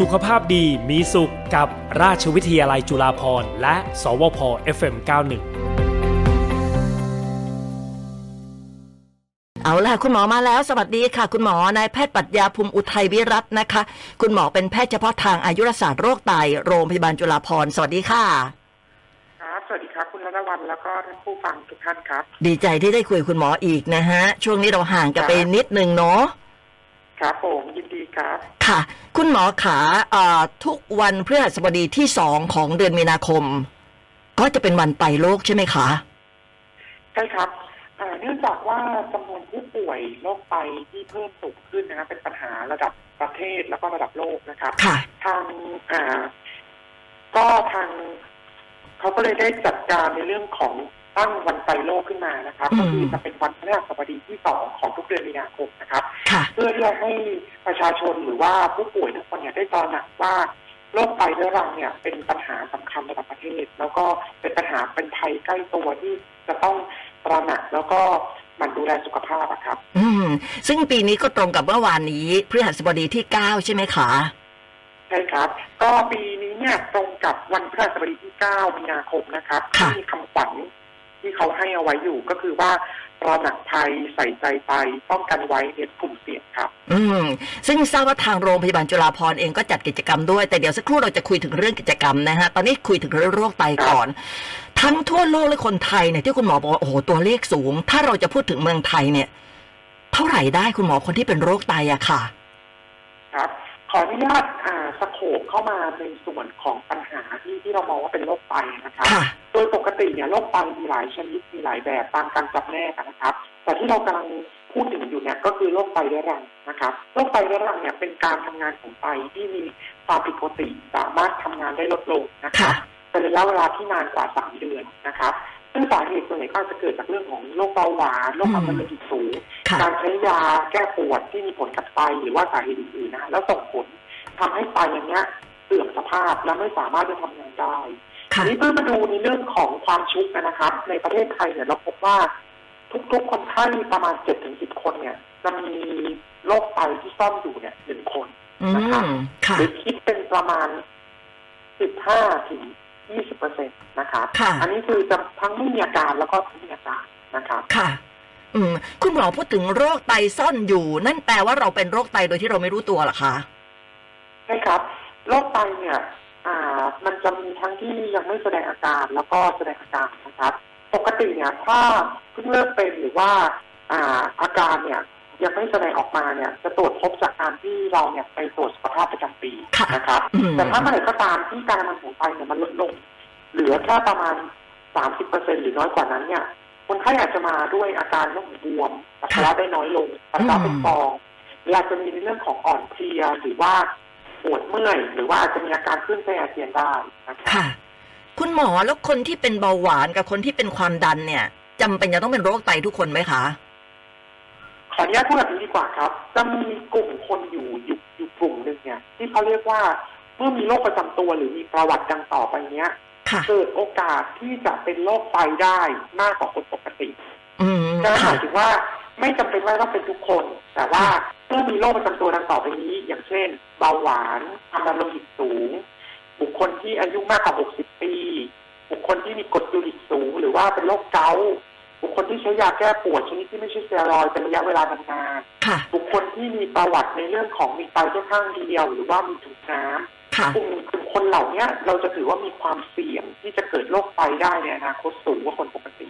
สุขภาพดีมีสุขกับราชวิทยาลัยจุฬาภรณ์และ สวพ FM91 เอาล่ะคุณหมอมาแล้ว สวัสดีค่ะ คุณหมอนายแพทย์ปรัชญาภูมิอุทัยวิรัตน์นะคะ คุณหมอเป็นแพทย์เฉพาะทางอายุรศาสตร์โรคไตโรงพยาบาลจุฬาภรณ์สวัสดีค่ะครับสวัสดีครับคุณรัตวันแล้วก็ท่านผู้ฟังทุกท่านครับ ดีใจที่ได้คุยกับคุณหมออีกนะฮะ ช่วงนี้เราห่างกันไปนิดนึงเนาะ ครับผมยินดีครับ ค่ะ คุณหมอขาเอ่อทุกวันพฤหัสบดีที่สองของเดือนมีนาคม ก็จะเป็นวันไตโรคใช่ไหมคะ ใช่ครับอ่าเนื่องจากว่าจำนวนผู้ป่วยโรคไตที่เพิ่มสูงขึ้นนะครับเป็นปัญหาระดับประเทศแล้วก็ระดับโลกนะครับค่ะทางอ่าก็ทางเขาก็เลยได้จัดการในเรื่องของ ตั้งวันไตโลกขึ้นมานะครับอืมก็คือจะเป็นวันพฤหัสบดีที่สองของทุกเดือนมีนาคมนะครับค่ะเพื่อที่จะให้ประชาชนหรือว่าผู้ป่วยทุกคนเนี่ยได้ตระหนักว่าโรคไตเรื้อรังเนี่ยเป็นปัญหาสำคัญระดับประเทศ แล้วก็เป็นปัญหาเป็นภัยใกล้ตัวที่จะต้องตระหนักแล้วก็หมันดูแลสุขภาพอะครับ อืม ซึ่งปีนี้ก็ตรงกับเมื่อวานนี้พฤหัสบดีที่เก้าใช่ไหมคะใช่ครับ ก็ปีนี้เนี่ยตรงกับวันพฤหัสบดีที่9มีนาคมนะครับค่ะที่มีคำขวัญ ที่เขาให้เอาไว้อยู่ก็คือว่าตระหนักภัยใส่ใจไปป้องกันไว้ในกลุ่มเสี่ยงครับ อืมซึ่งทราบว่าทางโรงพยาบาลจุฬาภรณ์เองก็จัดกิจกรรมด้วยแต่เดี๋ยวสักครู่เราจะคุยถึงเรื่องกิจกรรมนะฮะ ตอนนี้คุยถึงเรื่องโรคไตก่อน ทั้งทั่วโลกและคนไทยเนี่ยที่คุณหมอบอกว่าโอ้โหตัวเลขสูง ถ้าเราจะพูดถึงเมืองไทยเนี่ย เท่าไหร่ได้คุณหมอคนที่เป็นโรคไตอะค่ะ ครับ ขออนุญาตอ่าสโคปเข้ามาในส่วนของปัญหาที่ที่เรามองว่าเป็นโรคไตนะครับค่ะโดยปกติเนี่ยโรคไตมีหลายชนิดมีหลายแบบตามการจำแนกอะนะครับ แต่ที่เรากำลังพูดถึงอยู่เนี่ยก็คือโรคไตเรื้อรังนะครับโรคไตเรื้อรังเนี่ยเป็นการทำงานของไตที่มีความผิดปกติสามารถทำงานได้ลดลงนะครับค่ะเป็นระยะเวลาที่นานกว่าสามเดือนนะครับ ซึ่งสาเหตุส่วนใหญ่ก็อาจจะเกิดจากเรื่องของโรคเบาหวานโรคความดันโลหิตสูง ค่ะ การใช้ยาแก้ปวดที่มีผลกับไตหรือว่าสาเหตุอื่นๆนะแล้วส่งผลทำให้ไตอย่างเนี้ยเสื่อมสภาพและไม่สามารถจะทำงานได้ค่ะทีนี้เพื่อมาดูในเรื่องของความชุกนะครับ ในประเทศไทยเนี่ยเราพบว่า ทุกๆคนไข้ประมาณเจ็ดถึงสิบคนเนี่ย จะมีโรคไตที่ซ่อนอยู่เนี่ยหนึ่งคน อืม ค่ะ หรือคิดเป็นประมาณสิบห้าถึง ยี่สิบเปอร์เซ็นตนะครับค่ะอันนี้คือจะทั้งไม่มีอาการแล้วก็ทั้งมีอาการนะครับค่ะ อืมคุณหมอพูดถึงโรคไตซ่อนอยู่ นั่นแปลว่าเราเป็นโรคไตโดยที่เราไม่รู้ตัวเหรอคะใช่ครับ โรคไตเนี่ย อ่า มันจะมีทั้งที่ยังไม่แสดงอาการแล้วก็แสดงอาการนะครับ ปกติเนี่ยถ้าเพิ่งเริ่มเป็นหรือว่า อ่าอาการเนี่ย ยังไม่แสดงออกมาเนี่ยจะตรวจพบจากการที่เราเนี่ยไปตรวจสุขภาพประจำปีค่ะนะครับอืมแต่ถ้าเมื่อไหร่ก็ตามที่การทำงานของไตเนี่ยมันลดลง เหลือแค่ประมาณ30เปอร์เซ็นหรือน้อยกว่านั้นเนี่ยคนไข้อาจจะมาด้วยอาการเรื่องของบวมปัสสาวะได้น้อยลงปัสสาวะเป็นฟองหรืออาจจะมีในเรื่องของอ่อนเพลียหรือว่าปวดเมื่อย หรือว่าอาจจะมีอาการคลื่นไส้อาเจียนได้นะครับค่ะคุณหมอแล้วคนที่เป็นเบาหวานกับคนที่เป็นความดันเนี่ยจำเป็นจะต้องเป็นโรคไตทุกคนไหมคะ ขออนุญาตพูดแบบนี้ดีกว่าครับ จะมีกลุ่มคนอยู่อยู่อยู่กลุ่มหนึ่งเนี่ย ที่เขาเรียกว่าเมื่อมีโรคประจำตัวหรือมีประวัติดังต่อไปเนี้ยค่ะเกิดโอกาสที่จะเป็นโรคไตได้มากกว่าคนปกติอืมนั่นหค่ะมายถึงว่าไม่จำเป็นว่าต้องเป็นทุกคน แต่ว่าเมื่อมีโรคประจำตัวดังต่อไปนี้ อย่างเช่น เบาหวานความดันโลหิตสูง บุคคลที่อายุมากกว่า 60 ปี บุคคลที่มีกรดยูริกสูง หรือว่าเป็นโรคเกาต์ บุคคลที่ใช้ยาแก้ปวดชนิดที่ไม่ใช่สเตียรอยด์เป็นระยะเวลานานค่ะๆบุคคลที่มีประวัติในเรื่องของมีไตแค่ข้างเดียวหรือว่ามีถุงน้ำค่ะกลุ่มกลุ่มคนเหล่าเนี้ยเราจะถือว่ามีความเสี่ยงที่จะเกิดโรคไตได้ในอนาคตสูงกว่าคนปกติ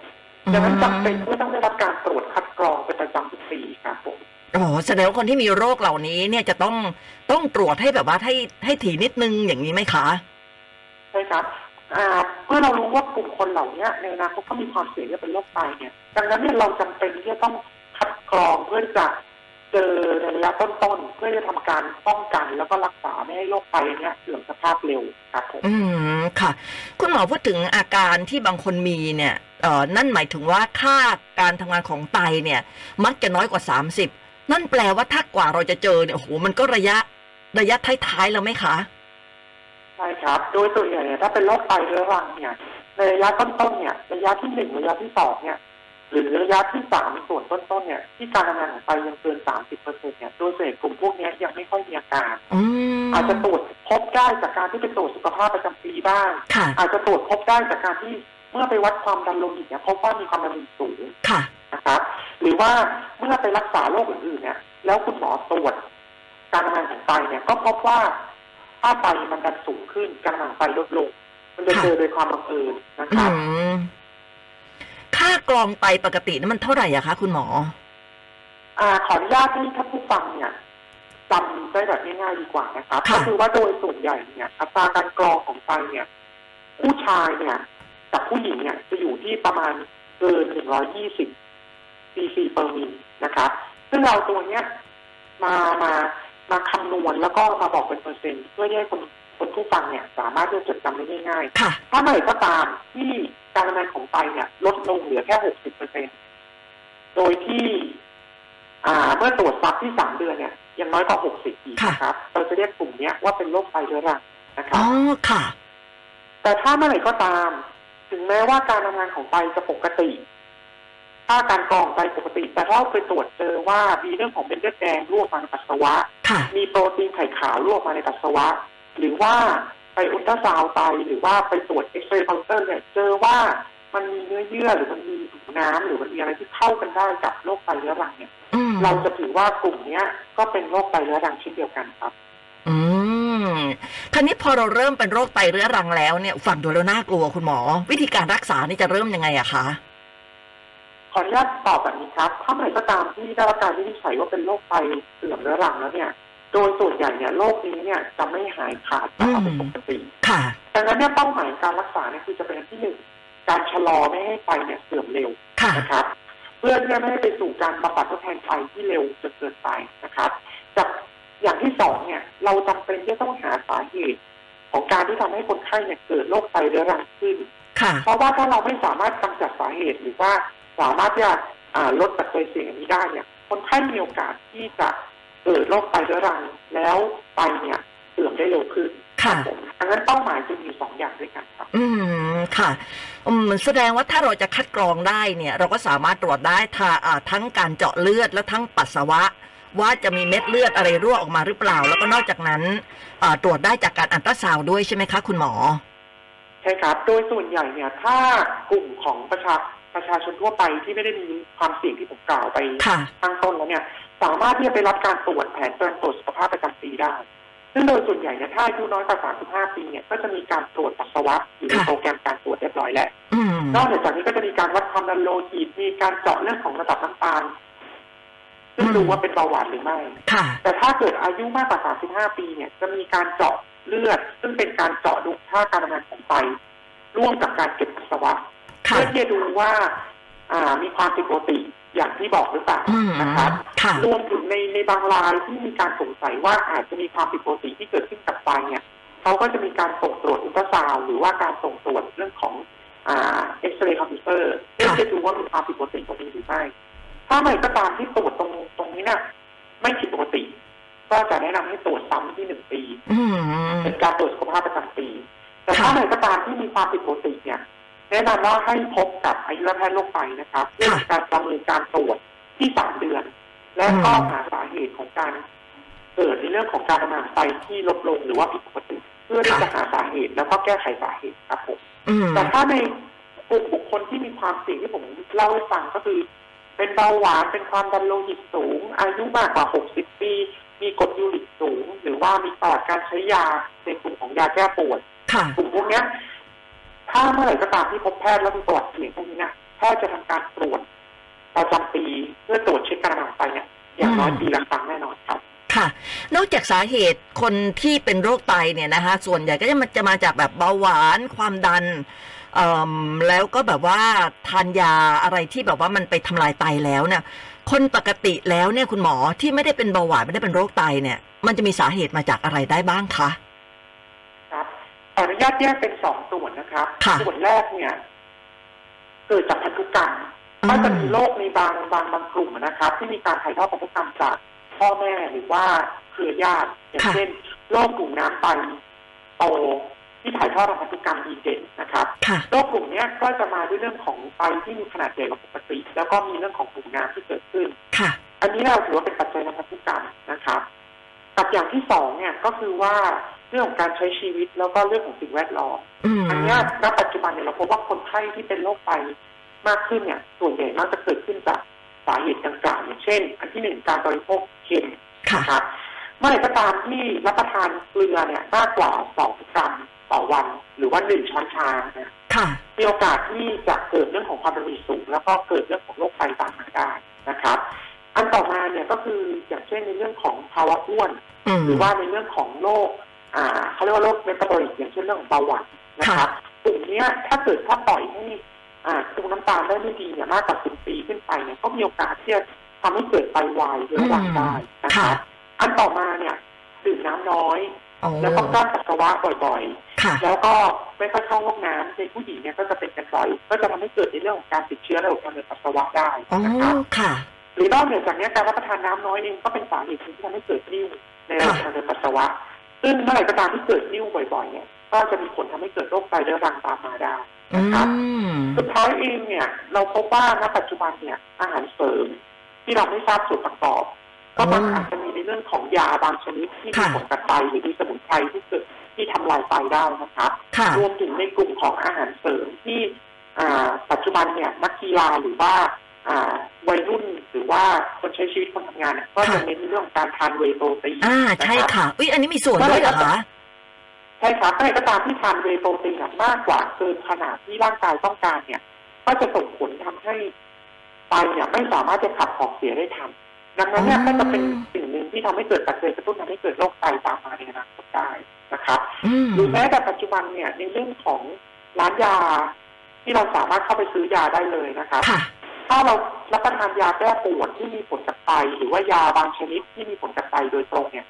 ดังนั้นจำเป็นที่ต้องได้รับการตรวจคัดกรองเป็นประจำทุกปีครับผมอ๋อแสดงว่าคนที่มีโรคเหล่านี้เนี่ยจะต้องต้องตรวจให้แบบว่าให้ให้ถี่นิดนึงอย่างนี้ไหมคะใช่ครับอ่าเมื่อเรารู้ว่าก ลุ่มคนเหล่าเนี้ยในอนาคตก็มีความเสี่ยงที่จะเป็นโรคไตเนี่ยดังนั้นเนี่ยเราจำเป็นที่จะต้องคัดกรองเพื่อจะเจอในระยะต้นๆเพื่อจะทำการป้องกันแล้วก็รักษาไม่ให้โรคไตเนี่ยเสื่อมสภาพเร็วครับผมอืมค่ะ คุณหมอพูดถึงอาการที่บางคนมีเนี่ยเอ่อนั่นหมายถึงว่าค่าการทำงานของไตเนี่ย มักจะน้อยกว่า 30 นั่นแปลว่าถ้ากว่าเราจะเจอเนี่ยโอ้โหมันก็ระยะระยะท้ายๆแล้วไหมคะใช่ครับ โดยส่วนใหญ่เนี่ยถ้าเป็นโรคไตเรื้อรังเนี่ย ในระยะต้นๆเนี่ยระยะที่หนึ่งระยะที่สองเนี่ยหรือระยะที่สามส่วนต้นๆเนี่ยที่การทำงานของไตยังเกินสามสิบเปอร์เซ็นเนี่ยโดยส่วนใหญ่กลุ่มพวกเนี้ยยังไม่ค่อยมีอาการอืมมอาจจะตรวจพบได้จากการที่ไปตรวจสุขภาพประจำปีบ้างค่ะอาจจะตรวจพบได้จากการที่เมื่อไปวัดความดันโลหิตเนี่ยพบว่ามีความดันโลหิตสูงค่ะนะครับหรือว่าเมื่อไปรักษาโรคอื่นๆเนี่ย แล้วคุณหมอตรวจการทำงานของไตเนี่ยก็พบว่าถ้าไตมันดันสูงขึ้นการทำงานของไตลดลง มันจะค่ะเจอโดยความบังเอิญนะคอืรับมค่ากรองไตปกตินั้นมันเท่าไหร่อะคะ คุณหมอ อ่า ขออนุญาตให้ท่านผู้ฟังเนี่ยจำได้แบบง่ายๆดีกว่านะครับค่ะก็คือว่าโดยส่วนใหญ่เนี่ยอัตราการกรองของไตเนี่ย ผู้ชายเนี่ย กับผู้หญิงเนี่ย จะอยู่ที่ประมาณเกิน120 cc per min นะครับ ซึ่งเราตัวเนี้ยมามามาคำนวณแล้วก็มาบอกเป็นเปอร์เซ็นต์เพื่อให้คน คนผู้ฟังเนี่ยสามารถที่จะจดจำได้ง่ายค่ะๆถ้าเมื่อไหร่ก็ตามที่การทำงานของไตเนี่ย ลดลงเหลือแค่60เปอร์เซ็นโดยที่อ่าเมื่อตรวจซับที่สามเดือนเนี่ยยังน้อยกว่า60อีกค่ะนะครับ เราจะเรียกกลุ่มเนี้ยว่าเป็นโรคไตเรื้อรังนะครัอ๋บอค่ะ แต่ถ้าเมื่อไหร่ก็ตาม ถึงแม้ว่าการทำงานของไตจะปกติ ถ้าการกรองไตปกติ แต่ถ้าเราไปตรวจเจอว่ามีเรื่องของเป็นเลือดแดงรั่วมาในปัสสาวะค่ะมีโปรตีนไข่ขาวรั่วมาในปัสสาวะ หรือว่าไปอุลตราซาวด์ไตหรือว่าไปตรวจเอ็กซเรย์คอมพิวเตอร์เนี่ยเจอว่ามันมีเนื้อเยื่อหรือมันมีถุงน้ำหรือมันมีอะไรที่เข้ากันได้กับโรคไตเรื้อรังเนี่ยอืมเราจะถือว่ากลุ่มเนี้ย ก็เป็นโรคไตเรื้อรังเช่นเดียวกันครับ อืมทีนี้พอเราเริ่มเป็นโรคไตเรื้อรังแล้วเนี่ยฟังดูแล้วน่ากลัวคุณหมอ วิธีการรักษานี่จะเริ่มยังไงอะคะขออนุญาตตอบแบบนี้ครับ ถ้าเมื่อไหร่ก็ตามที่ได้รับการวินิจฉัยว่าเป็นโรคไตเสื่อมเรื้อรังแล้วเนี่ย โดยส่วนใหญ่เนี่ยโรคนี้เนี่ยจะไม่หายขาดจากความเป็นปกติค่ะดังนั้นเนี่ยเป้าหมายการรักษาเนี่ยคือจะเป็นอันที่หนึ่งการชะลอไม่ให้ไตเนี่ยเสื่อมเร็วค่ะนะครับ เพื่อที่จะไม่ให้ไปสู่การบำบัดทดแทนไตที่เร็วจนเกินไปนะครับจากอย่างที่สองเนี่ยเราจำเป็นที่จะต้องหาสาเหตุ ของการที่ทำให้คนไข้เนี่ยเกิดโรคไตเรื้อรังขึ้นค่ะเพราะว่าถ้าเราไม่สามารถกำจัดสาเหตุหรือว่าสามารถที่จะอ่าลดปัจจัยเสี่ยงอันนี้ได้เนี่ยคนไข้มีโอกาสที่จะ เกิดโรคไตเรื้อรังแล้วไตเนี่ยเสื่อมได้เร็วขึ้นค่ะรับผมดังนั้นเป้าหมายจะมีอยู่สองอย่างด้วยกันครับอืมค่ะอืมแสดงว่าถ้าเราจะคัดกรองได้เนี่ย เราก็สามารถตรวจได้ทาอ่าทั้งการเจาะเลือดและทั้งปัสสาวะ ว่าจะมีเม็ดเลือดอะไรรั่วออกมาหรือเปล่า แล้วก็นอกจากนั้นอ่าตรวจได้จากการอัลตราซาวด์ด้วยใช่ไหมคะ คุณหมอ ใช่ครับ โดยส่วนใหญ่เนี่ย ถ้ากลุ่มของประชาประชาชนทั่วไปที่ไม่ได้มีความเสี่ยงที่ผมกล่าวไปค่ะข้างต้นแล้วเนี่ย สามารถที่จะไปรับการตรวจแผนการตรวจสุขภาพประจำปีได้ ซึ่งโดยส่วนใหญ่เนี่ยถ้าอายุน้อยกว่า 35 ปีเนี่ยก็จะมีการตรวจปัสสาวะอยู่ในค่ะโปรแกรมการตรวจเรียบร้อยแล้วอืมนอกจากนี้ก็จะมีการวัดความดันโลหิตมีการเจาะเรื่องของระดับน้ำตาลซึ่งดูว่าเป็นเบาหวานหรือไม่ค่ะแต่ถ้าเกิดอายุมากกว่า 35 ปีเนี่ยจะมีการเจาะเลือด ซึ่งเป็นการเจาะดูค่าการทำงานของไตร่วมกับการเก็บปัสสาวะค่ะเพื่อที่จะดูว่าอ่ามีความผิดปกติ อย่างที่บอกหรือเปล่าอืมนะครับค่ะรวมถึงในในบางรายที่มีการสงสัยว่าอาจจะมีความผิดปกติที่เกิดขึ้นกับไตเนี่ยเขาก็จะมีการส่งตรวจอุลตราซาวด์หรือว่าการส่งตรวจเรื่องของอ่าเอ็กซเรย์คอมพิวเตอร์เพื่อจะดูว่ามีความผิดปกติตรงนี้หรือไม่ถ้าไม่ก็ตามที่ตรวจตรงตรงนี้เนี่ยไม่ผิดปกติ ก็จะแนะนำให้ตรวจซ้ำที่หนึ่งปีอืมเป็นการตรวจสุขภาพประจำปี แต่ค่ะถ้าไหนก็ตามที่มีความผิดปกติเนี่ย แนะนำว่าให้พบกับอายุรแพทย์โรคไตนะครับเพื่อค่ะการประเมินการตรวจที่สามเดือน และก็อืมหาสาเหตุของการเกิดในเรื่องของการทำงานไตที่ลดลงหรือว่าผิดปกติเพื่อที่จะหาสาเหตุแล้วก็แก้ไขสาเหตุครับผมอืมแต่ถ้าในกลุ่มบุคคลที่มีความเสี่ยงที่ผมเล่าให้ฟังก็คือ เป็นเบาหวานเป็นความดันโลหิตสูง อายุมากกว่า 60 ปี มีกรดยูริกสูง หรือว่ามีประวัติการใช้ยาในกลุ่มของยาแก้ปวดค่ะกลุ่มพวกเนี้ย ถ้าเมื่อไหร่ก็ตามที่พบแพทย์แล้วมีประวัติเสี่ยงพวกนี้นี่ยแพทย์จะทำการตรวจประจำปีเพื่อตรวจเช็คการทำงานไตเนี่ยอย่างน้อยปีละครั้งแน่นอนครับค่ะ นอกจากสาเหตุคนที่เป็นโรคไตเนี่ยนะคะ ส่วนใหญ่ก็จะมาจะมาจากแบบเบาหวานความดันเอ่มแล้วก็แบบว่าทานยาอะไรที่แบบว่ามันไปทำลายไตแล้วเนี่ย คนปกติแล้วเนี่ยคุณหมอที่ไม่ได้เป็นเบาหวานไม่ได้เป็นโรคไตเนี่ย มันจะมีสาเหตุมาจากอะไรได้บ้างคะครับ ขออนุญาตแยกเป็นสองส่วนนะครับค่ะส่วนแรกเนี่ย เกิดจากพันธุกรรมก็จะมีโรคในบางบางบางกลุ่มนะครับ ที่มีการถ่ายทอดพันธุกรรมจากพ่อแม่หรือว่าเครือญาติอย่างค่ะเช่นโรคกลุ่มน้ำไตโตที่ถ่ายทอดทางพันธุกรรมดีเด่นนะครับค่ะโรคกลุ่มเนี้ยก็จะมาด้วยเรื่องของไตที่มีขนาดใหญ่กว่าปกติ แล้วก็มีเรื่องของกลุ่มน้ำที่เกิดขึ้นค่ะอันนี้เราถือว่าเป็นปัจจัยทางพันธุกรรมนะครับกับ อย่างที่สองเนี่ยก็คือว่าเรื่องของการใช้ชีวิตแล้วก็เรื่องของสิ่งแวดล้อมอืมอันเนี้ยณปัจจุบันเนี่ยเราพบว่าคนไข้ที่เป็นโรคไตมากขึ้นเนี่ย ส่วนใหญ่มักจะเกิดขึ้นจากสาเหตุดังกล่าวอย่างเช่น อันที่หนึ่งการบริโภคเค็มค่ะนะครับเมื่อไหร่ก็ตามที่รับประทานเกลือเนี่ยมากกว่าสองกรัมต่อวัน หรือว่าหนึ่งช้อนชาเนี่ยค่ะมีโอกาสที่จะเกิดเรื่องของความดันโลหิตสูง แล้วก็เกิดเรื่องของโรคไตตามมาได้นะครับ อันต่อมาเนี่ยก็คืออย่างเช่นในเรื่องของภาวะอ้วนอืมหรือว่าในเรื่องของโรคอ่าเขาเรียกว่าโรคเมตาบอลิกอย่างเช่นเรื่องของเบาหวานนะครับกลุ่มเนี้ยถ้าเกิดถ้าปล่อยให้อ่าคุมน้ำตาลได้ไม่ดีเนี่ยมากกว่าสิบปีขึ้นไปเนี่ยก็มีโอกาสที่จะทำให้เกิดไตวายเรื้อรังได้นะคค่ะรับอันต่อมาเนี่ยดื่มน้ำน้อยโอ้แล้วก็กล้ามปัสสาวะบ่อยค่ะๆแล้วก็ไม่ค่อยเข้าห้องน้ำในผู้หญิงเนี่ยก็จะเป็นกันบ่อย ก็จะทำให้เกิดในเรื่องของการติดเชื้อระบบทางเดินปัสสาวะได้อ๋อนะครับค่ะ หรือนอกเหนือจากนี้การรับประทานน้ำน้อยเองก็เป็นสาเหตุหนึ่งที่ทำให้เกิดนิ่วในระบบทางเดินปัสสาวะ ซึ่งเมื่อไหร่ก็ตามที่เกิดนิ่วบ่อยๆเนี่ยก็จะมีผลทำให้เกิดโรคไตเรื้อรังตามมาได้อืนะครับมสุดท้ายเองเนี่ย เราพบว่าณปัจจุบันเนี่ยอาหารเสริม ที่เราไม่ทราบส่วนประกอบ ก็มันอืมอาจจะมีในเรื่องของยาบางชนิดที่มีค่ะผลกับไตหรือมีสมุนไพรที่เกิดที่ทำลายไตได้นะครับค่ะรวมถึงในกลุ่มของอาหารเสริมที่อ่าปัจจุบันเนี่ยนักกีฬาหรือว่าอ่า วัยรุ่นหรือว่าคนใช้ชีวิตคนทำงานเนี่ยก็จะค่ะเน้นในเรื่องของการทานเวย์โปรตีนอ่าใช่นรับค่ะอุ้ยอันนี้มีส่วนด้วยเหรอคะใช่ครับเมื่อไหร่ก็ตามที่ทานเวย์โปรตีนอะมากกว่าเกินขนาดที่ร่างกายต้องการเนี่ย ก็จะส่งผลทำให้ไตเนี่ยไม่สามารถจะขับของเสียได้ทันดังนั้นเนี่ยอ๋อก็จะเป็นสิ่งหนึ่งที่ทำให้เกิดปัจจัยกระตุ้นทำให้เกิดโรคไตตามมาในอนาคตได้นะครับอืมหรือแม้แต่ปัจจุบันเนี่ยในเรื่องของร้านยาที่เราสามารถเข้าไปซื้อยาได้เลยนะครับค่ะ ถ้าเรารับประทานยาแก้ปวดที่มีผลกับไตหรือว่ายาบางชนิดที่มีผลกับไตโดยตรงเนี่ย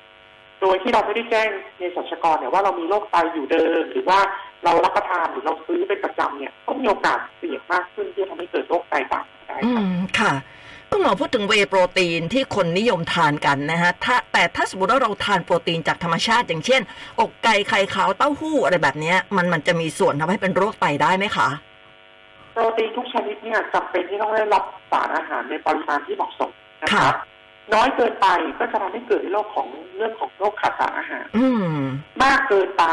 โดยที่เราไม่ได้แจ้งในสัชกรเนี่ยว่าเรามีโรคไตอยู่เดิม หรือว่าเรารับประทานหรือเราซื้อเป็นประจำเนี่ยก็มีโอกาสเสี่ยงมากขึ้นที่จะทำให้เกิดโรคไตตามมาได้อืครับมค่ะคุณหมอพูดถึงเวโปรตีนที่คนนิยมทานกันนะฮะถ้าแต่ถ้าสมมติว่าเราทานโปรตีนจากธรรมชาติ อย่างเช่น อกไก่ไข่ขาวเต้าหู้อะไรแบบนี้มันมันจะมีส่วนทำให้เป็นโรคไตได้ไหมคะ โปรตีนทุกชนิดเนี่ยจำเป็นที่ต้องได้รับสารอาหารในปริมาณที่เหมาะสมนะครับน้อยเกินไปก็จะทำให้เกิดในโรคของเรื่องของโรคขาดสารอาหารอืมมากเกินไป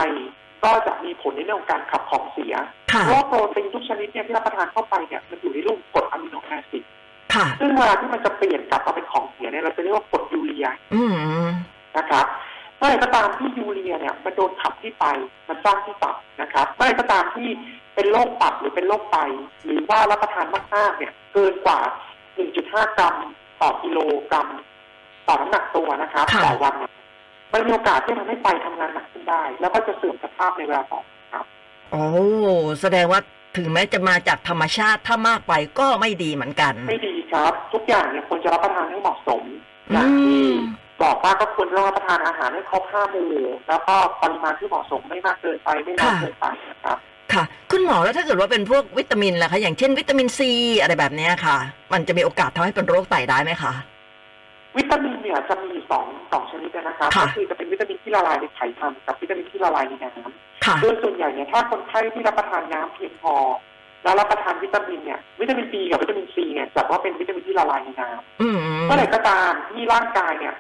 ก็จะมีผลในเรื่องของการขับของเสียค่ะเพราะว่าโปรตีนทุกชนิดเนี่ยที่รับประทานเข้าไปเนี่ยมันอยู่ในรูปกรดอะมิโนแอซิดค่ะซึ่งเวลาที่มันจะเปลี่ยนกลับมาเป็นของเสียเนี่ยเราจะเรียกว่ากรดยูเรียอืมนะครับเมื่อไหร่ก็ตามที่ยูเรียเนี่ยมันโดนขับที่ไตมันสร้างที่ตับนะครับเมื่อไหร่ก็ตามที่ เป็นโรคตับหรือเป็นโรคไตหรือว่ารับประทานมากๆเนี่ย เกินกว่า 1.5 กรัมต่อกิโลกรัมต่อน้ำหนักตัวนะครับค่ะต่อวันเนี่ยมันมีโอกาสที่ทำให้ไตทำงานหนักขึ้นได้ แล้วก็จะเสื่อมสภาพในเวลาต่อมาครับโอ้แสดงว่าถึงแม้จะมาจากธรรมชาติถ้ามากไปก็ไม่ดีเหมือนกัน ไม่ดีครับ ทุกอย่างเนี่ยควรจะรับประทานให้เหมาะสมอย่างที่อืมบอกว่าก็ควรจะรับประทานอาหารให้ครบห้าหมู่แล้วก็ปริมาณที่เหมาะสมไม่มากเกินไปไม่น้อยเกินไปนะครับ ค่ะ คุณหมอแล้วถ้าเกิดว่าเป็นพวกวิตามินล่ะคะ อย่างเช่นวิตามินซีอะไรแบบเนี้ยค่ะ มันจะมีโอกาสทำให้เป็นโรคไตได้ไหมคะวิตามินเนี่ยจะมีสองสองชนิดนะครับค่ะก็คือจะเป็นวิตามินที่ละลายในไขมันกับวิตามินที่ละลายในน้ำค่ะโดยส่วนใหญ่เนี่ยถ้าคนไข้ที่รับประทานน้ำเพียงพอแล้วรับประทานวิตามินเนี่ยวิตามินบีกับวิตามินซีเนี่ยจัดว่าเป็นวิตามินที่ละลายในน้ำอืมเมื่อไหร่ก็ตามที่ร่างกายเนี่ย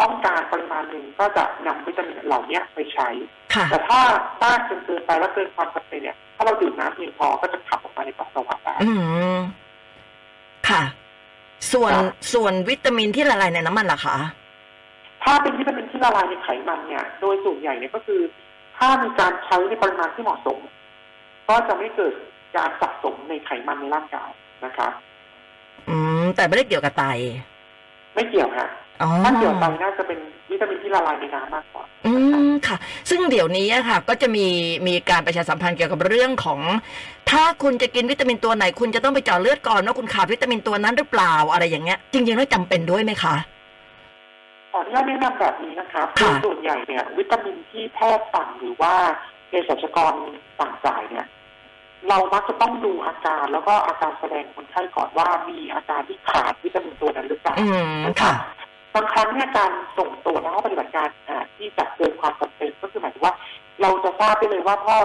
ต้องการปริมาณหนึ่งก็จะนำวิตามินเหล่านี้ไปใช้ค่ะแต่ถ้ามากจนเกินไปแล้วเกินความจำเป็นเนี่ย ถ้าเราดื่มน้ำเพียงพอก็จะขับออกมาในปัสสาวะได้อืมค่ะ ส่วนครับส่วนวิตามินที่ละลายในน้ำมันล่ะคะถ้าเป็นวิตามินที่ละลายในไขมันเนี่ย โดยส่วนใหญ่เนี่ยก็คือ ถ้ามีการใช้ในปริมาณที่เหมาะสม ก็จะไม่เกิดการสะสมในไขมันในร่างกายนะคะ อืม แต่ไม่ได้เกี่ยวกับไต ไม่เกี่ยวฮะอ๋อ ถ้าเกี่ยวไปน่าจะเป็นวิตามินที่ละลายในน้ำมากกว่าอืมค่ะ ซึ่งเดี๋ยวนี้อะค่ะ ก็จะมีมีการประชาสัมพันธ์เกี่ยวกับเรื่องของ ถ้าคุณจะกินวิตามินตัวไหน คุณจะต้องไปเจาะเลือดก่อนว่าคุณขาดวิตามินตัวนั้นหรือเปล่าอะไรอย่างเงี้ย จริงๆแล้วจำเป็นด้วยไหมคะขออนุญาตแนะนำแบบนี้นะครับโดค่ะยส่วนใหญ่เนี่ยวิตามินที่แพทย์สั่งหรือว่าเภสัชกรสั่งจ่ายเนี่ย เรามักจะต้องดูอาการแล้วก็อาการแสดงคนไข้ก่อนว่ามีอาการที่ขาดวิตามินตัวนั้นหรือเปล่าอืมนะค่ะ บางครั้งเนี่ยการส่งตัวจในห้องปฏิบัติการอ่าที่จะเกินความจำเป็นก็คือหมายถึงว่า เราจะทราบได้เลยว่าพ่อ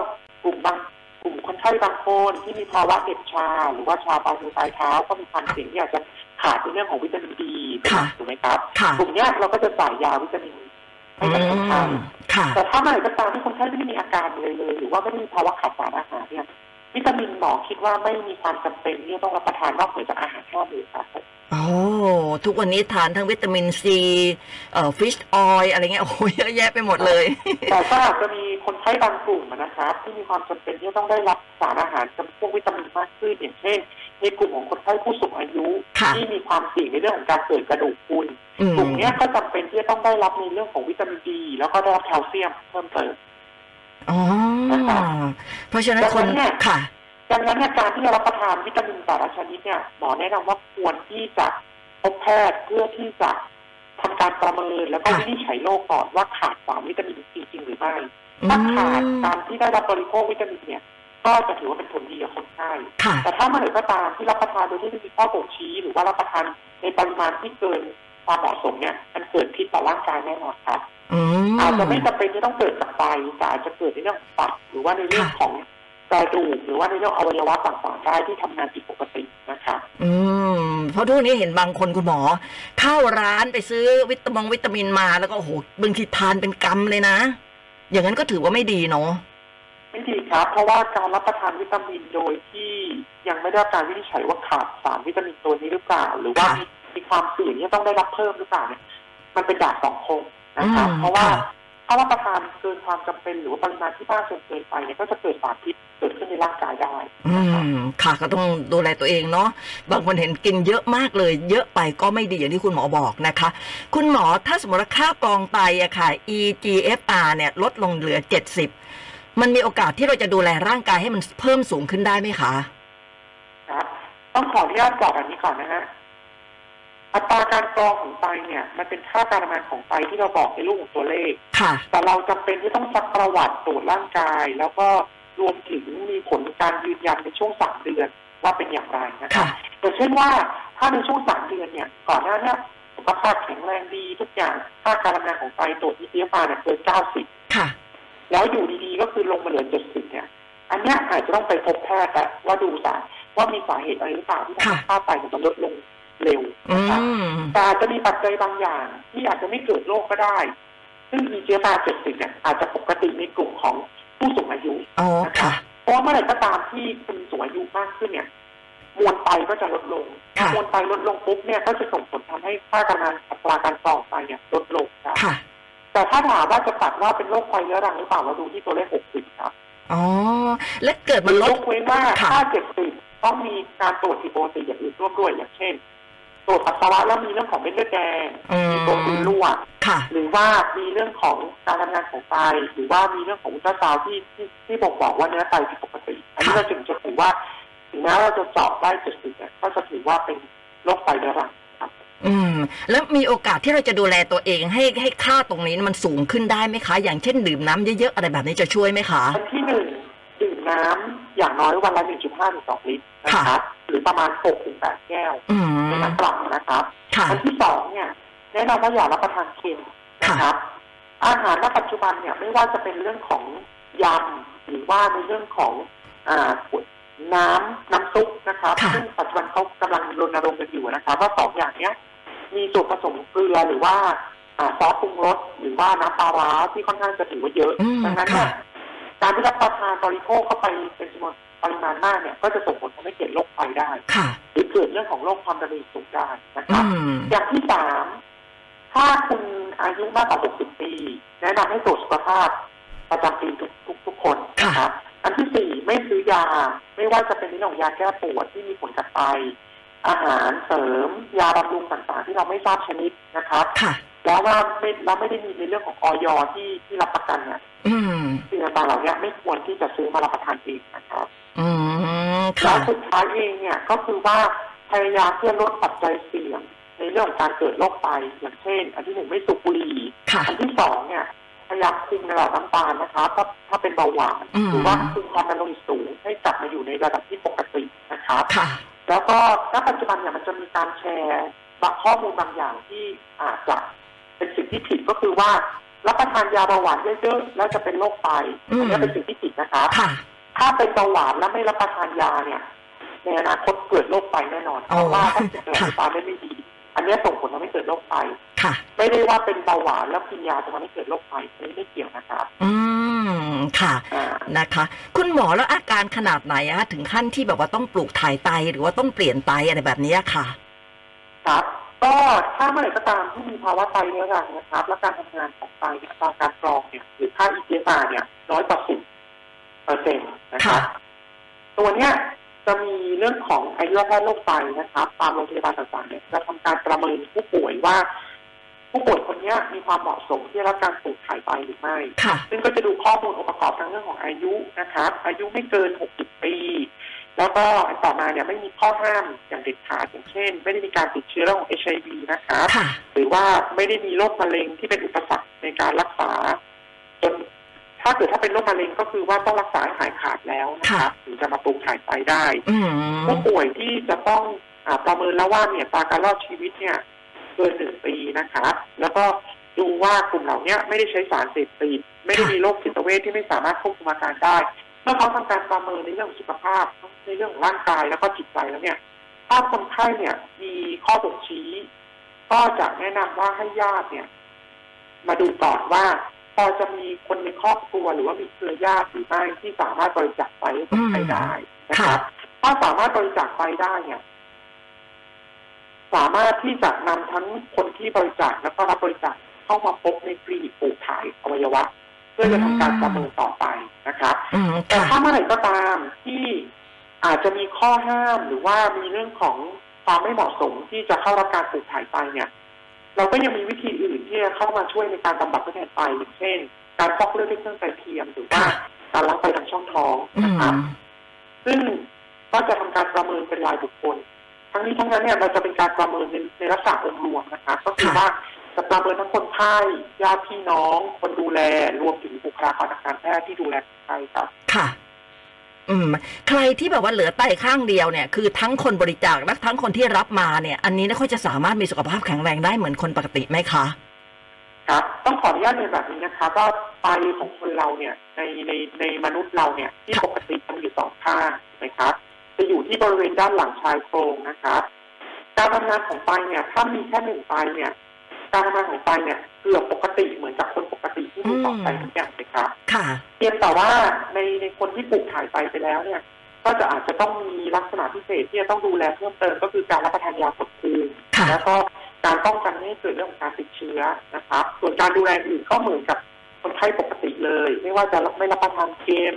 กลุ่มบางกลุ่มคนไข้บางคนที่มีภาวะเหน็บชา หรือว่าชาปลายมือปลายเท้าก็มีความเสี่ยงที่อาจจะขาดในเรื่องของวิตามินดีเป็นหลักค่ะถูกไหมครับค่ะกลุ่มเนี้ยเราก็จะจ่ายยาวิตามินให้อืกับคนไข้มค่ะแต่ถ้าเมื่อไหร่ก็ตามที่คนไข้ไม่ได้มีอาการเลยเลย หรือว่าไม่ได้มีภาวะขาดสารอาหารเนี่ย วิตามินหมอคิดว่าไม่มีความจำเป็นที่จะต้องรับประทานนอกเหนือจากอาหารห้าหมู่ครับโอ้ทุกวันนี้ทานทั้งวิตามินซีเอ่อฟิชออยอะไรเงี้ยโอ้โหเยอะแยะไปหมดเลย แต่ก็อาจจะมีคนไข้บางกลุ่มนะครับที่มีความจำเป็นที่จะต้องได้รับสารอาหารจำพวกวิตามินมากขึ้นอย่างเช่น ในกลุ่มของคนไข้ผู้สูงอายุค่ะที่มีความเสี่ยงในเรื่องของการเกิดกระดูกพรุนอืกลุ่มเนี้ยก็จำเป็นที่จะต้องได้รับในเรื่องของวิตามินดีแล้วก็ได้รับแคลเซียมเพิ่มเติม อ๋อนะครับเพราะฉะนั้นคนดังนั้นเนี่ยค่ะดังนั้นเนี่ยการที่จะรับประทานวิตามินแต่ละชนิดเนี่ยหมอแนะนำว่าควรที่จะพบแพทย์เพื่อที่จะทำการประเมินแล้วก็ค่ะวินิจฉัยโรคก่อนว่าขาดสารวิตามินจริงๆหรือไม่ถ้าขาดการที่ได้รับบริโภควิตามินเนี่ย ก็จะถือว่าเป็นผลดีกับคนไข้ค่ะแต่ถ้าเมื่อไหร่ก็ตามที่รับประทานโดยที่ไม่มีข้อบ่งชี้ หรือว่ารับประทานในปริมาณที่เกินความเหมาะสมเนี่ย มันเกิดพิษต่อร่างกายแน่นอนครับ อืมอาจจะไม่จำเป็นที่ต้องเกิดจากไตแต่อาจจะเกิดในเรื่องของตับหรือว่าในเรื่องค่ะของกระดูกหรือว่าในเรื่องอวัยวะต่างๆได้ที่ทำงานผิดปกตินะครับอืม เพราะทุกวันนี้เห็นบางคนคุณหมอ เข้าร้านไปซื้อวิตามงวิตามินมาแล้วก็โอ้โหบางทีทานเป็นกำเลยนะ อย่างนั้นก็ถือว่าไม่ดีเนาะไม่ดีครับ เพราะว่าการรับประทานวิตามินโดยที่ยังไม่ได้รับการวินิจฉัยว่าขาดสารวิตามินตัวนี้หรือเปล่า หรือว่าค่ะมีมีความเสี่ยงที่จะต้องได้รับเพิ่มหรือเปล่าเนี่ยมันเป็นดาบสองคม นะครับอืมเพราะว่าค่ะถ้ารับประทานเกินความจำเป็นหรือว่าปริมาณที่มากจนเกินไปเนี่ยก็จะเกิดสารพิษเกิดขึ้นในร่างกายได้ อืนะครับมค่ะก็ต้องดูแลตัวเองเนาะบางคนเห็นกินเยอะมากเลย เยอะไปก็ไม่ดีอย่างที่คุณหมอบอกนะคะ คุณหมอถ้าสมมติว่าค่ากรองไตอะค่ะ EGFR เนี่ย ลดลงเหลือ70มันมีโอกาสที่เราจะดูแลร่างกายให้มันเพิ่มสูงขึ้นได้ไหมคะ ครับ ต้องขออนุญาตบอกแบบนี้ก่อนนะฮะ อัตราการกรองของไตเนี่ย มันเป็นค่าการทำงานของไตที่เราบอกในรูปของตัวเลข ค่ะ แต่เราจำเป็นที่ต้องซักประวัติตรวจร่างกาย แล้วก็รวมถึงมีผลการยืนยันในช่วงสามเดือนว่าเป็นอย่างไรนะครัค่ะบอย่างเช่นว่าถ้าในช่วงสามเดือนเนี่ยก่อนหน้าเนี้สุขภาพแข็งแรงดีทุกอย่างค่าการทำงานของไตตรวจอีทีเอฟอาร์เนี่ยเกินเก้าสิบค่ะ แล้วอยู่ดีๆก็คือลงมาเหลือเจ็ดสิบเนี่ย อันเนี้ยอาจจะต้องไปพบแพทย์แล้วว่าดูสาว่ามีสาเหตุอะไรหรือเปล่าที่ทำให้ค่ะค่าไตของมันลดลง เร็วอืนะครับมแต่อาจจะมีปัจจัยบางอย่างที่อาจจะไม่เกิดโรคก็ได้ ซึ่ง EGFR 70เนี่ยอาจจะปกติในกลุ่มของผู้สูงอายุอ๋อนะครับค่ะเพราะว่าเมื่อไหร่ก็ตามที่คุณสูงอายุมากขึ้นเนี่ยมวลไตก็จะลดลงค่ะมวลไตลดลงปุ๊บเนี่ยก็จะส่งผลทำให้ค่าการงานอัตราการกรองไตเนี่ยลดลงครับค่ะแต่ถ้าถามว่าจะตัดว่าเป็นโรคไตเรื้อรังหรือเปล่าเราดูที่ตัวเลข60ครับอ๋อและเกิดมันลยดกเว้นว่าค่ะถ้า70ต้องมีการตรวจผิดปกติอย่างอื่นร่วมด้วยอย่างเช่น ตรวจปัสสาวะแล้วมีเรื่องของเม็ดเลือดแดงอืมมีตัวอื่นรั่วค่ะหรือว่ามีเรื่องของการทำงานของไตหรือว่ามีเรื่องของอุลตราซาวด์ที่ที่ที่บอกบอกว่าเนื้อไตผิดปกติ อันนี้ค่ะเราจึงจะถือว่าถึงแม้เราจะเจาะได้จุดสิบเนี่ยก็จะถือว่าเป็นโรคไตเรื้อรังครับอืม แล้วมีโอกาสที่เราจะดูแลตัวเองให้ให้ค่าตรงนี้มันสูงขึ้นได้ไหมคะ อย่างเช่นดื่มน้ำเยอะๆอะไรแบบนี้จะช่วยไหมคะอันที่หนึ่งดื่มน้ำ อย่างน้อยวันละ 1.5ถึง2ลิตรนะครับหรือประมาณ6ถึง8แก้วอืมในน้ำเปล่านะครับค่ะอันที่สองเนี่ยแนะนำว่าอย่ารับประทานเค็มนะครับ อาหารณปัจจุบันเนี่ยไม่ว่าจะเป็นเรื่องของยำหรือว่าในเรื่องของอ่าน้ำน้ำซุปนะครับค่ะซึ่งปัจจุบันเขากำลังรณรงค์กันอยู่นะครับ ว่าสองอย่างเนี้ย มีส่วนผสมเกลือหรือว่าอ่าซอสปรุงรสหรือว่าน้ำปลาร้าที่ค่อนข้างจะถือว่าเยอะอืมดังนั้นค่ะเนี่ย การที่รับประทานบริโภคเข้าไปเป็นจำนวนปริมาณมากเนี่ยก็จะส่งผลทำให้เกิดโรคไตได้ค่ะหรือเกิดเรื่องของโรคความดันโลหิตสูงได้นะคอืรับมอย่างที่สามถ้าคุณอายุมากกว่า 60 ปี แนะนำให้ตรวจสุขภาพประจำปีทุกทุกทุกคนนะครับอันที่สี่ไม่ซื้อยา ไม่ว่าจะเป็นในเรื่องของยาแก้ปวดที่มีผลกับไตอาหารเสริม ยาบำรุงต่างๆ ที่เราไม่ทราบชนิดนะครับค่ะ แล้วว่าไม่เราไม่ได้มีในเรื่องของออยที่ที่รับประกันเนี่ยอืมสิ่งต่างๆเหล่านี้ไม่ควรที่จะซื้อมารับประทานเองนะครับอืมแล้ค่ะวสุดท้ายเองเนี่ยก็คือว่าพยายามเพื่อลดปัจจัยเสี่ยง ในเรื่องของการเกิดโรคไตอย่างเช่น อันที่หนึ่งไม่สูบบุหรี่ค่ะอันที่สองเนี่ยพยายามคุมระดับน้ำตาลนะคะถ้าถ้าเป็นเบาหวานอืมหรือว่าคุมความดันโลหิตสูงให้กลับมาอยู่ในระดับที่ปกตินะครับค่ะแล้วก็ณปัจจุบันเนี่ยมันจะมีการแชร์บางข้อมูลบางอย่างที่อาจจะ เป็นสิ่งที่ผิดก็คือว่ารับประทานยาเบาหวานเยอะๆแล้วจะเป็นโรคไตอืมอันนี้เป็นสิ่งที่ผิดนะครับค่ะถ้าเป็นเบาหวานแล้วไม่รับประทานยาเนี่ยในอนาคตเกิดโรคไตแน่นอนเพอ๋อราะว่าถ้าเกิดค่ะไตได้ไม่ดี อันนี้ส่งผลทำให้เกิดโรคไตค่ะไม่ได้ว่าเป็นเบาหวานแล้วกินยาจะทำให้เกิดโรคไตอันนี้ไม่เกี่ยวนะครับอืมค่ะอ่านะคะ คุณหมอแล้วอาการขนาดไหนอะถึงขั้นที่แบบว่าต้องปลูกถ่ายไตหรือว่าต้องเปลี่ยนไตอะไรแบบนี้ค่ะ ครับ ก็ถ้าเมื่อไหร่ก็ตามที่มีภาวะไตเรื้อรังนะครับ และการทำงานของไตเนี่ยตามการกรองเนี่ยหรือค่า EGFR เนี่ยน้อยกว่าสิบเปอร์เซ็นต์นะครับค่ะตัวเนี้ยจะมีเรื่องของอายุรแพทย์โรคไตนะครับตามโรงพยาบาลต่างๆเนี่ยจะทำการประเมินผู้ป่วยว่า ผู้ป่วยคนเนี้ยมีความเหมาะสมที่จะรับการปลูกถ่ายไตหรือไม่ค่ะซึ่งก็จะดูข้อมูลองค์ประกอบทั้งเรื่องของอายุนะครับ อายุไม่เกิน 60 ปี แล้วก็อันต่อมาเนี่ยไม่มีข้อห้ามอย่างเด็ดขาดอย่างเช่น ไม่ได้มีการติดเชื้อเรื่องของ HIV นะครับค่ะหรือว่าไม่ได้มีโรคมะเร็งที่เป็นอุปสรรคในการรักษา จนถ้าเกิดถ้าเป็นโรคมะเร็งก็คือว่าต้องรักษาให้หายขาดแล้วนะครับถึงจะมาปลูกถ่ายไตได้อืมผู้ป่วยที่จะต้องอาประเมินแล้วว่าเนี่ยตราการรอดชีวิตเนี่ยเกินหนึ่งปีนะครับแล้วก็ดูว่ากลุ่มเหล่านี้ไม่ได้ใช้สารเสพติดไม่ได้มีโรคจิตเวชที่ไม่สามารถควบคุมอาการได้ เมื่อเขาทำการประเมินในเรื่องของสุขภาพทั้งในเรื่องของร่างกายแล้วก็จิตใจแล้วเนี่ยถ้าคนไข้เนี่ย มีข้อบ่งชี้ ก็จะแนะนำว่าให้ญาติเนี่ย มาดูก่อนว่าพอจะมีคนในครอบครัวหรือว่ามีเครือญาติหรือไม่ที่สามารถบริจาคไปให้คนไข้ได้นะครับถ้าสามารถบริจาคไปได้เนี่ย สามารถที่จะนำทั้งคนที่บริจาคแล้วก็รับบริจาคเข้ามาพบในคลินิกปลูกถ่ายอวัยวะ เพื่อจะทำการประเมินต่อไปนะครับอืมแต่ค่ะถ้าเมื่อไหร่ก็ตามที่อาจจะมีข้อห้ามหรือว่ามีเรื่องของความไม่เหมาะสมที่จะเข้ารับการปลูกถ่ายไตเนี่ย เราก็ยังมีวิธีอื่นที่จะเข้ามาช่วยในการบำบัดเพื่อแทนไตอย่างเช่น การฟอกเลือดด้วยเครื่องไตเทียมหรือว่าค่ะการล้างไตทางช่องท้องอืนะครับมซึ่งก็จะทำการประเมินเป็นรายบุคคล ทั้งนี้ทั้งนั้นเนี่ยเราจะเป็นการประเมินในในลักษณะองค์รวมนะคะก็คือค่ะว่า จะประเมินทั้งคนไข้ญาติพี่น้อง คนดูแลรวมถึงบุคลากรทางการแพทย์ที่ดูแลคนไข้ครับค่ะอืมใครที่แบบว่าเหลือไตข้างเดียวเนี่ยคือทั้งคนบริจาคและทั้งคนที่รับมาเนี่ย อันนี้เนี่ยเขาจะสามารถมีสุขภาพแข็งแรงได้เหมือนคนปกติไหมคะครับต้องขออนุญาตเรียนแบบนี้นะคะว่าไตของคนเราเนี่ยในในในมนุษย์เราเนี่ยที่ปกติมันอยู่สองข้างนะครับ จะอยู่ที่บริเวณด้านหลังชายโครงนะครับ การทำงานของไตเนี่ยถ้ามีแค่หนึ่งไตเนี่ย การทำงานของไตเนี่ยเกือบปกติเหมือนกับคนปกติที่มีสองไตทุกอย่างเลยครับค่ะเพียงแต่ว่าในในคนที่ปลูกถ่ายไตไปแล้วเนี่ย ก็จะอาจจะต้องมีลักษณะพิเศษที่จะต้องดูแลเพิ่มเติมก็คือการรับประทานยาสดภูมิค่ะแล้วก็การป้องกันไม่ให้เกิดเรื่องของการติดเชื้อนะครับ ส่วนการดูแลอื่นก็เหมือนกับคนไข้ปกติเลย ไม่ว่าจะไม่รับประทานเกม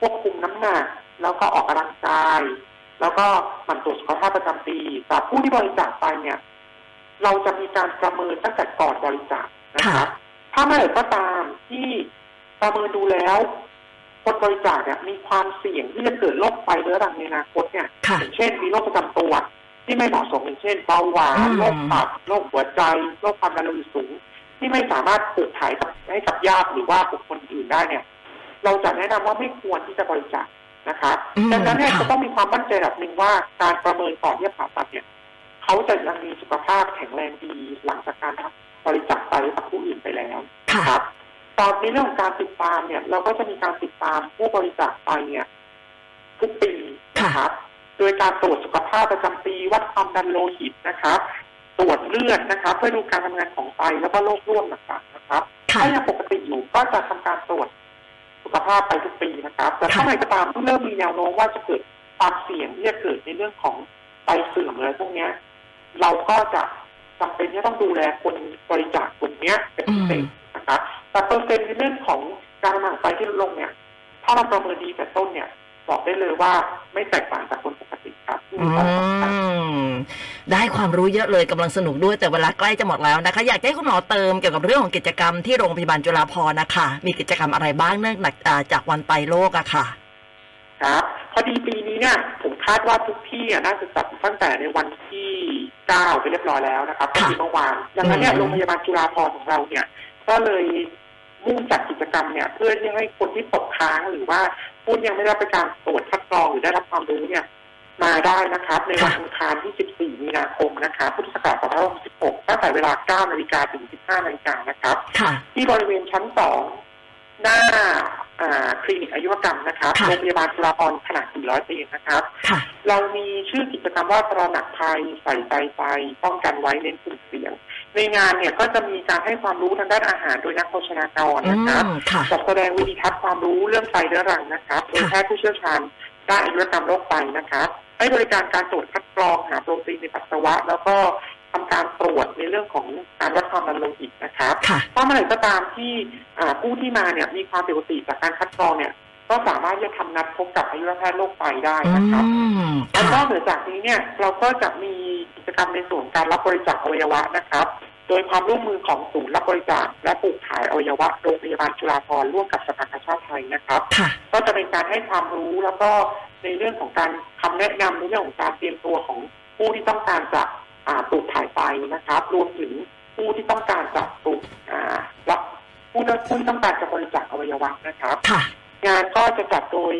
ควบคุมน้ำหนักแล้วก็ออกกำลังกาย แล้วก็หมั่นตรวจสุขภาพประจำปีแต่ผู้ที่บริจาคไปเนี่ย เราจะมีการประเมินตั้งแต่ก่อนบริจาคนะครับถ้าเมื่อไหร่ก็ตามที่ประเมินดูแล้วคนบริจาคเนี่ยมีความเสี่ยงที่จะเกิดโรคไตเรื้อรังในอนาคตเนี่ยค่ะอย่างเช่นมีโรคประจำตัว ที่ไม่เหมาะสมอย่างเช่นเบาหวาอืนมโรคตับโรคหัวใจโรคความดันโลหิตสูง ที่ไม่สามารถปลูกถ่ายกับให้กับญาติหรือว่าบุคคลอื่นได้เนี่ย เราจะแนะนำว่าไม่ควรที่จะบริจาคนะคะอืมดังนั้นเนี่ยค่ะจะต้องมีความมั่นใจระดับหนึ่งว่าการประเมินก่อนที่จะผ่าตัดเนี่ย เขาจะยังมีสุขภาพแข็งแรงดีหลังจากการทำบริจาคไตให้กับผู้อื่นไปแล้วค่ะครับตอนในเรื่องของการติดตามเนี่ย เราก็จะมีการติดตามผู้บริจาคไปเนี่ยทุกปีนะครับ โดยการตรวจสุขภาพประจำปีวัดความดันโลหิตนะครับ ตรวจเลือดนะครับ เพื่อดูการทำงานของไตแล้วก็โรคร่วมต่างๆนะครับค่ะถ้ายังปกติอยู่ก็จะทำการตรวจสุขภาพไปทุกปีนะครับ แต่ถ้าค่ะไหนก็ตามที่เริ่มมีแนวโน้มว่าจะเกิดความเสี่ยงที่จะเกิดในเรื่องของไตเสื่อมอะไรพวกเนี้ย เราก็จะจำเป็นที่ต้องดูแลคนบริจาคกลุ่มเนี้ยเป็นพิเศษนะครับแต่เปอร์เซ็นต์ในเรื่องของการทำงานของไตที่ลดลงเนี่ย ถ้าเราประเมินดีแต่ต้นเนี่ย บอกได้เลยว่าไม่แตกต่างจากคนปกติครับที่อืมีความสำคัญมได้ความรู้เยอะเลยกำลังสนุกด้วยแต่เวลาใกล้จะหมดแล้วนะคะ อยากให้คุณหมอเติมเกี่ยวกับเรื่องของกิจกรรมที่โรงพยาบาลจุฬาภรณ์นะคะ มีกิจกรรมอะไรบ้างเนื่องจากจากวันไตโลกอะค่ะ ครับ พอดีปีนี้เนี่ยผม คาดว่าทุกที่อะน่าจะจัดตั้งแต่ในวันที่เก้าไปเรียบร้อยแล้วนะครับก็คือเมื่อวานดังนั้นเนี่ยอืมโรงพยาบาลจุฬาภรณ์ของเราเนี่ย ก็เลยมุ่งจัดกิจกรรมเนี่ยเพื่อที่ให้คนที่ตกค้างหรือว่าผู้ยังไม่ได้รับการตรวจคัดกรองหรือได้รับความรู้เนี่ยมาได้นะครับ ในวันอังคารที่ 14 มีนาคมนะครับพุทธศักราช2566ตั้งแต่เวลา 9 นาฬิกาถึง 15 นาฬิกานะครับค่ะที่บริเวณชั้นสอง หน้าอ่าคลินิกอายุรกรรมนะครับค่ะโรงพยาบาลจุฬาภรณ์ขนาด 400 เตียงนะครับค่ะเรามีชื่อกิจกรรมว่าตระหนักภัยใส่ใจไปป้องกันไว้เน้นกลุ่มเสี่ยง ในงานเนี่ยก็จะมีการให้ความรู้ทางด้านอาหารโดยนักโภชนากรอืนะครับมค่ะจัดแสดงวิธีทัศน์ความรู้เรื่องไตเรื้อรังนะครับโดยแพทย์ผู้เชี่ยวชาญด้านอายุรกรรมโรคไตนะครับให้บริการการตรวจคัดกรองหาโปรตีนในปัสสาวะ แล้วก็ ทำการตรวจในเรื่องของการวัดความดันโลหิตนะครับค่ะถ้าเมื่อไหร่ก็ตามที่อ่าผู้ที่มาเนี่ยมีความผิดปกติจากการคัดกรองเนี่ย ก็สามารถที่จะทำนัดพบกับอายุรแพทย์โรคไตได้อืนะครับมแล้วนค่ะอกเหนือจากนี้เนี่ยเราก็จะมีกิจกรรมในส่วนการรับบริจาคอวัยวะนะครับ โดยความร่วมมือของศูนย์รับบริจาคและปลูกถ่ายอวัยวะโรงพยาบาลจุฬาภรณ์ร่วมกับสภากาชาติไทยนะครับค่ะก็จะเป็นการให้ความรู้แล้วก็ในเรื่องของการคำแนะนำในเรื่องของการเตรียมตัวของผู้ที่ต้องการจะอ่า ปลูกถ่ายไตนะครับ รวมถึงผู้ที่ต้องการจะปลูกอ่ารับผู้ที่ผู้ที่ต้องการจะบริจาคอวัยวะนะครับค่ะงานก็จะจัดโดย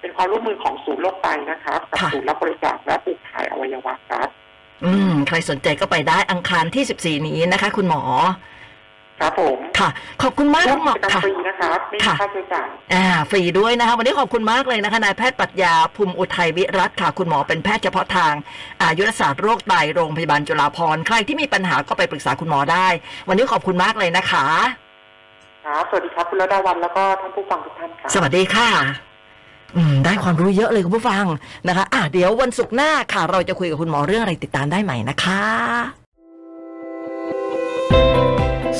เป็นความร่วมมือของศูนย์โรคไตนะครับกับค่ะศูนย์รับบริจาคและปลูกถ่ายอวัยวะครับ อืม ใครสนใจก็ไปได้อังคารที่ 14 นี้นะคะ คุณหมอ ครับผมค่ะ ขอบคุณมากร่วคุมณหมอกิจกรรมค่ะฟรีนะครับไม่มีค่ะค่าใช้จ่ายอ่าฟรีด้วยนะคะ วันนี้ขอบคุณมากเลยนะคะนายแพทย์ปรัชญาภูมิอุทัยวิรัตค่ะ คุณหมอเป็นแพทย์เฉพาะทางอายุรศาสตร์โรคไตโรงพยาบาลจุฬาภรณ์ใครที่มีปัญหาก็ไปปรึกษาคุณหมอได้ วันนี้ขอบคุณมากเลยนะคะครับสวัสดีครับคุณระดาวันแล้วก็ท่านผู้ฟังทุกท่านครับสวัสดีค่ะอืมได้ความรู้เยอะเลยคุณผู้ฟังนะคะอะเดี๋ยววันศุกร์หน้าค่ะ เราจะคุยกับคุณหมอเรื่องอะไรติดตามได้ใหม่นะคะ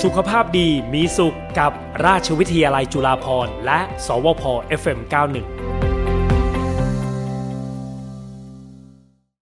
สุขภาพดีมีสุขกับราชวิทยาลัยจุฬาภรณ์และ สวพ FM91